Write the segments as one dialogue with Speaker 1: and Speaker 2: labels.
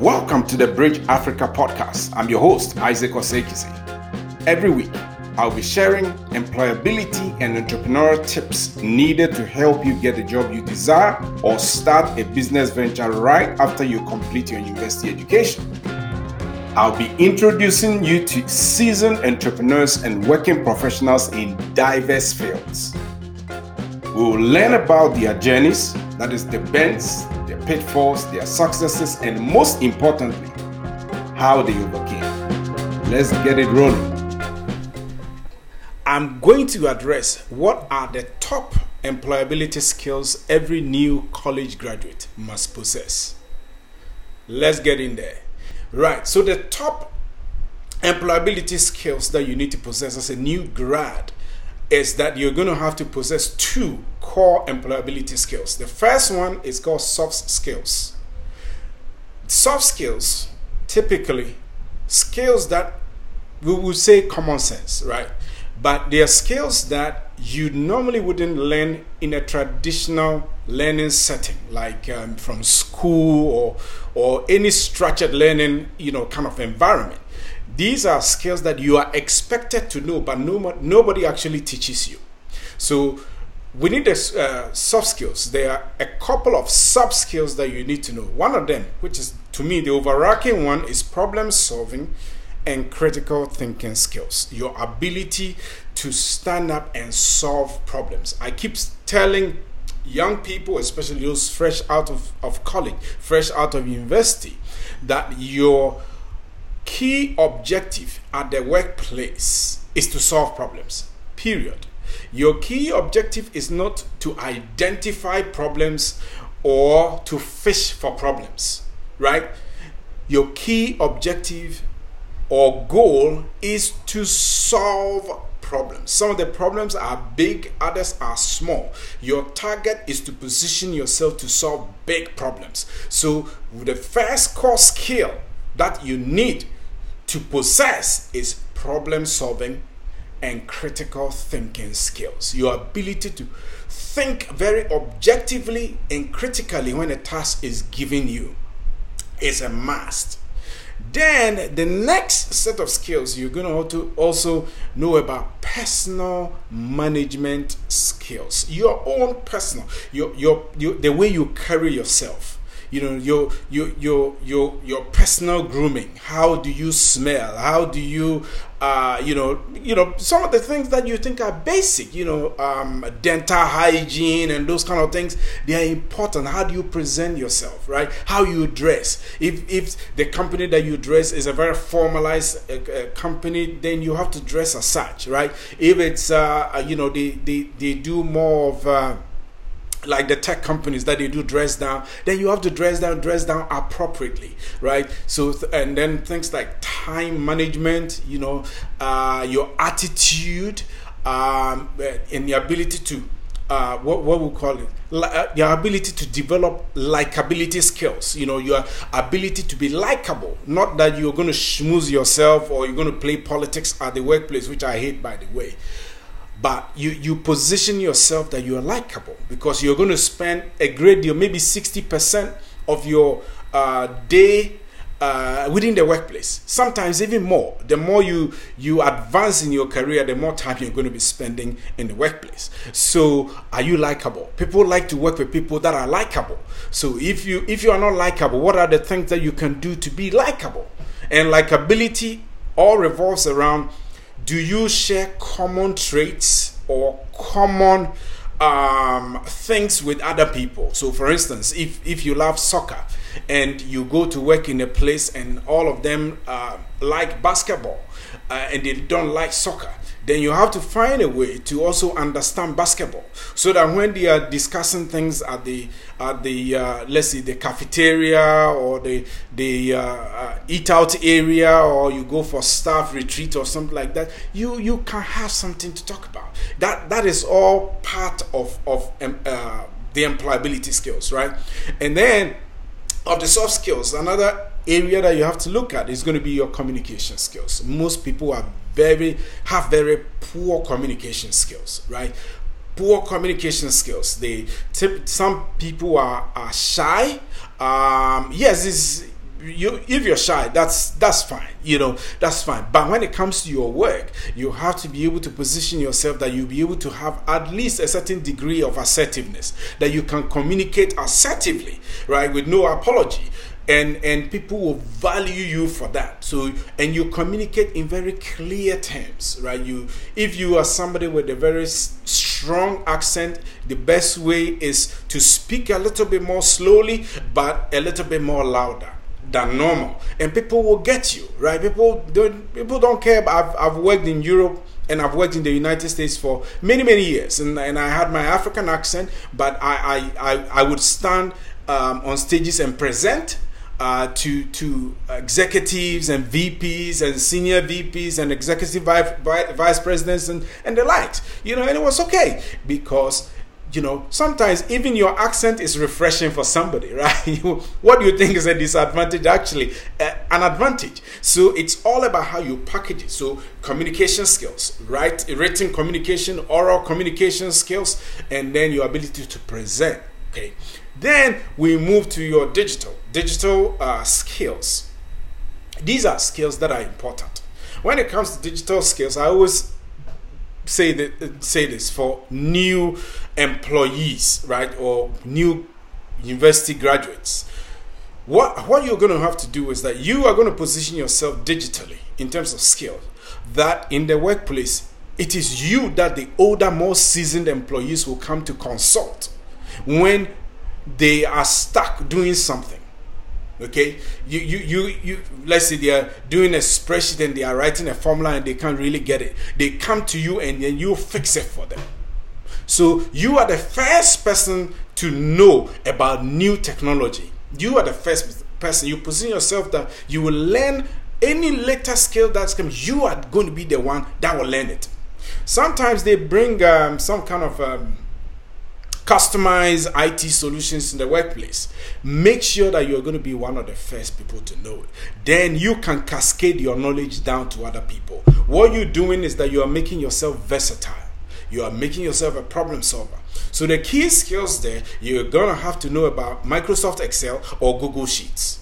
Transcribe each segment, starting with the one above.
Speaker 1: Welcome to the Bridge Africa podcast. I'm your host, Isaac Osei Kissi. Every week, I'll be sharing employability and entrepreneurial tips needed to help you get the job you desire or start a business venture right after you complete your university education. I'll be introducing you to seasoned entrepreneurs and working professionals in diverse fields. We will learn about their journeys, that is, the bends, pitfalls, their successes, and most importantly, how they overcame. Let's get it rolling. I'm going to address what are the top employability skills every new college graduate must possess. Let's get in there. Right, so the top employability skills that you need to possess as a new grad is that you're going to have to possess two core employability skills. The first one is called soft skills. Soft skills, typically, skills that we would say common sense, right? But they are skills that you normally wouldn't learn in a traditional learning setting, like um, from school or or any structured learning, you know, kind of environment. These are skills that you are expected to know, but no, nobody actually teaches you. So we need the uh, soft skills. There are a couple of sub skills that you need to know. One of them, which is to me the overarching one, is problem solving and critical thinking skills. Your ability to stand up and solve problems. I keep telling young people, especially those fresh out of, of college, fresh out of university, that your key objective at the workplace is to solve problems. Period. Your key objective is not to identify problems or to fish for problems, right? Your key objective or goal is to solve problems. Some of the problems are big, others are small. Your target is to position yourself to solve big problems. So, the first core skill that you need to possess is problem solving and critical thinking skills. Your ability to think very objectively and critically when a task is given you is a must. Then the next set of skills you're going to also know about personal management skills. Your own personal, your your, your the way you carry yourself you know your your your your your personal grooming. How do you smell? How do you uh, you know you know some of the things that you think are basic you know um, dental hygiene and those kind of things they are important. How do you present yourself right? How you dress. If if the company that you dress is a very formalized uh, uh, company then you have to dress as such right? If it's uh, you know they, they they do more of uh, like the tech companies that they do dress down then you have to dress down dress down appropriately right? So and then things like time management you know uh, your attitude um, and the ability to uh, what, what we call it? Uh, your ability to develop likability skills you know your ability to be likable. Not that you're going to schmooze yourself or you're going to play politics at the workplace which i hate by the way but you you position yourself that you are likable because you're going to spend a great deal maybe 60% of your uh, day uh, within the workplace. Sometimes even more. The more you you advance in your career the more time you're going to be spending in the workplace. So are you likable? People like to work with people that are likable. So if you if you are not likable what are the things that you can do to be likable? And likability all revolves around do you share common traits or common um, things with other people? So, for instance, if, if you love soccer and you go to work in a place and all of them uh, like basketball uh, and they don't like soccer, then you have to find a way to also understand basketball so that when they are discussing things at the at the uh, let's say the cafeteria or the the uh, uh, eat out area or you go for staff retreat or something like that you you can have something to talk about. That that is all part of of um, uh, the employability skills right? And then of the soft skills another area that you have to look at is going to be your communication skills. Most people are very have very poor communication skills right? Poor communication skills. They tip, some people are, are shy. Um, yes you if you're shy that's that's fine you know that's fine. But when it comes to your work you have to be able to position yourself that you'll be able to have at least a certain degree of assertiveness that you can communicate assertively right with no apology and and people will value you for that. So and you communicate in very clear terms right? You if you are somebody with a very strong accent the best way is to speak a little bit more slowly but a little bit more louder than normal. And people will get you right? People don't people don't care I've, I've worked in europe and I've worked in the United States for many, many years, and, and I had my African accent, but I, I, I, I would stand um, on stages and present uh, to to executives and VPs and senior VPs and executive vice, vice presidents and and the likes. You know, and it was okay because you know sometimes even your accent is refreshing for somebody, right? what do you think is a disadvantage? Actually, uh, an advantage. So it's all about how you package it. So communication skills, right? Written communication, oral communication skills, and then your ability to present. Okay. Then we move to your digital, digital uh, skills. These are skills that are important. When it comes to digital skills, I always say that say this for new employees, right, or new university graduates. What what you're going to have to do is that you are going to position yourself digitally in terms of skill. That in the workplace, it is you that the older, more seasoned employees will come to consult when they are stuck doing something okay? You you you, you let's say they are doing a spreadsheet and they are writing a formula and they can't really get it. They come to you and then you fix it for them. So you are the first person to know about new technology. You are the first person. You position yourself that you will learn any later skill that's coming you are going to be the one that will learn it. Sometimes they bring um, some kind of um, customize IT solutions in the workplace. Make sure that you're going to be one of the first people to know it. Then you can cascade your knowledge down to other people. What you're doing is that you are making yourself versatile. You are making yourself a problem solver. So the key skills there, you're going to have to know about Microsoft Excel or Google Sheets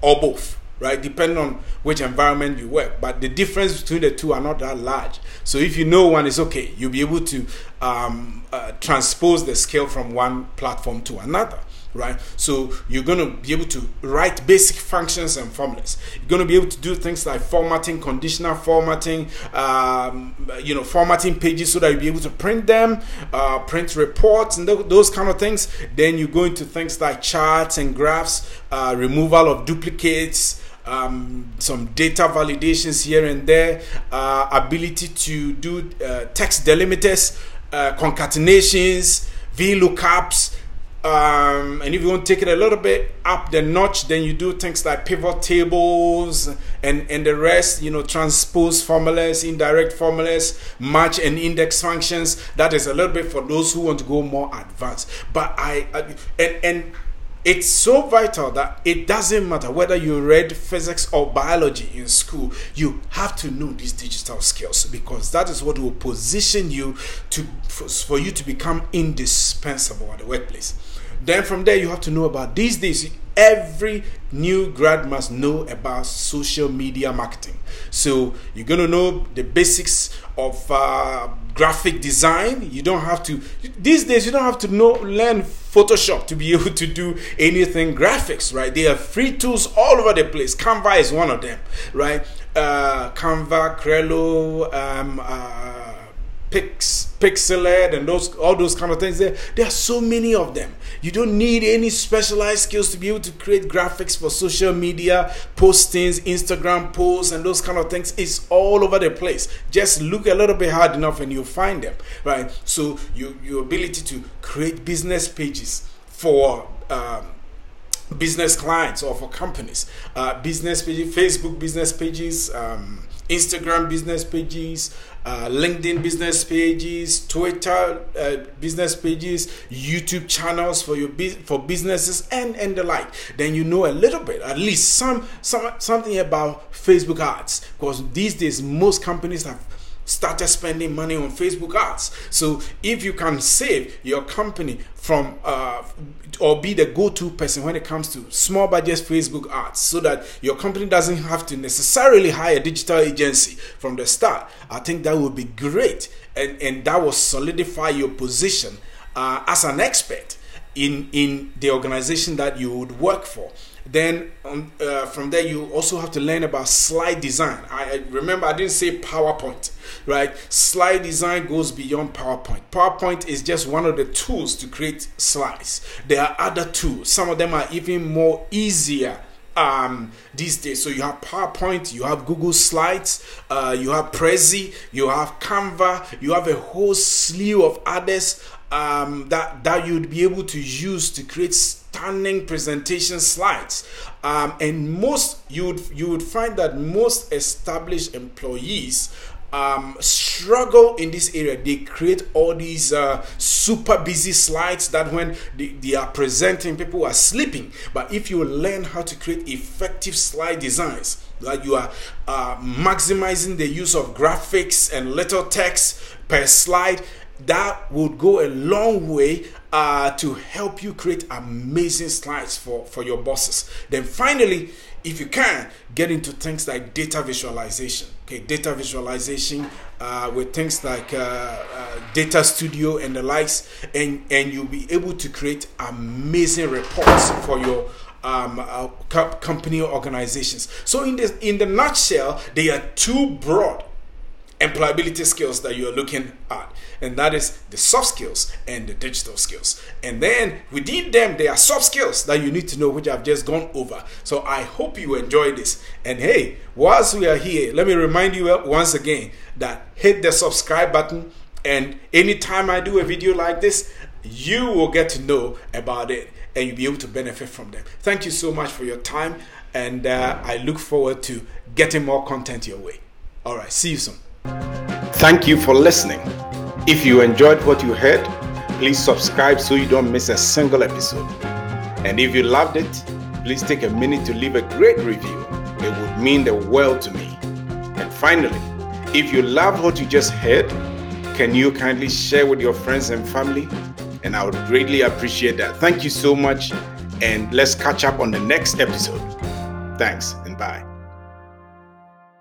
Speaker 1: or both right? Depending on which environment you work. But the difference between the two are not that large. So if you know one is okay, you'll be able to um, uh, transpose the skill from one platform to another. Right, so you're going to be able to write basic functions and formulas. You're going to be able to do things like formatting, conditional formatting, um, you know, formatting pages so that you'll be able to print them, uh, print reports, and th- those kind of things. Then you go into things like charts and graphs, uh, removal of duplicates, um, some data validations here and there, uh, ability to do uh, text delimiters, uh, concatenations, VLOOKUPs. Um, and if you want to take it a little bit up the notch, then you do things like pivot tables and, and the rest, you know, transpose formulas, indirect formulas, match and index functions. That is a little bit for those who want to go more advanced. But I, I and, and it's so vital that it doesn't matter whether you read physics or biology in school, you have to know these digital skills because that is what will position you to for, you to become indispensable at the workplace. Then from there, you have to know about these days. Every new grad must know about social media marketing. So you're going to know the basics of uh, graphic design. You don't have to these days. You don't have to know learn Photoshop to be able to do anything graphics, right? There are free tools all over the place. Canva is one of them, right? Uh, Canva, Trello, um, uh, Pix, Pixellate, and those all those kind of things. There, there are so many of them. You don't need any specialized skills to be able to create graphics for social media postings, Instagram posts, and those kind of things. It's all over the place. Just look a little bit hard enough, and you'll find them, right? So you, your ability to create business pages for um, business clients or for companies, uh, business pages, Facebook business pages. Um, Instagram business pages, uh, LinkedIn business pages, Twitter uh, business pages, YouTube channels for your for businesses and and the like. Then you know a little bit, at least some some something about Facebook ads because these days most companies have started spending money on Facebook ads. So if you can save your company from uh, or be the go-to person when it comes to small budget Facebook ads, so that your company doesn't have to necessarily hire a digital agency from the start, I think that would be great, and and that will solidify your position uh, as an expert in in the organization that you would work for. Then um, uh, from there you also have to learn about slide design. I, I, remember i didn't say powerpoint right? Slide design goes beyond powerpoint. Powerpoint is just one of the tools to create slides. There are other tools. Some of them are even more easier um, these days. So you have PowerPoint, you have Google Slides, uh, you have Prezi, you have Canva, you have a whole slew of others um, that that you'd be able to use to create stunning presentation slides. Um, and most you would you would find that most established employees um, struggle in this area. They create all these uh, super busy slides that when they, they, are presenting, people are sleeping. But if you learn how to create effective slide designs, that you are uh, maximizing the use of graphics and little text per slide, that would go a long way uh, to help you create amazing slides for, for your bosses. Then finally, if you can, get into things like data visualization. Okay, data visualization uh, with things like uh, uh, Data Studio and the likes, and, and you'll be able to create amazing reports for your um, uh, company organizations. So in the in the nutshell, they are too broad employability skills that you're looking at. And that is the soft skills and the digital skills. And then within them there are soft skills that you need to know which i've just gone over. So i hope you enjoy this. And hey whilst we are here let me remind you once again that hit the subscribe button. And anytime i do a video like this you will get to know about it and you'll be able to benefit from them. Thank you so much for your time. And uh, i look forward to getting more content your way. All right see you soon Thank you for listening. If you enjoyed what you heard, please subscribe so you don't miss a single episode. And if you loved it, please take a minute to leave a great review. It would mean the world to me. And finally, if you loved what you just heard, can you kindly share with your friends and family? And I would greatly appreciate that. Thank you so much. And let's catch up on the next episode. Thanks and bye.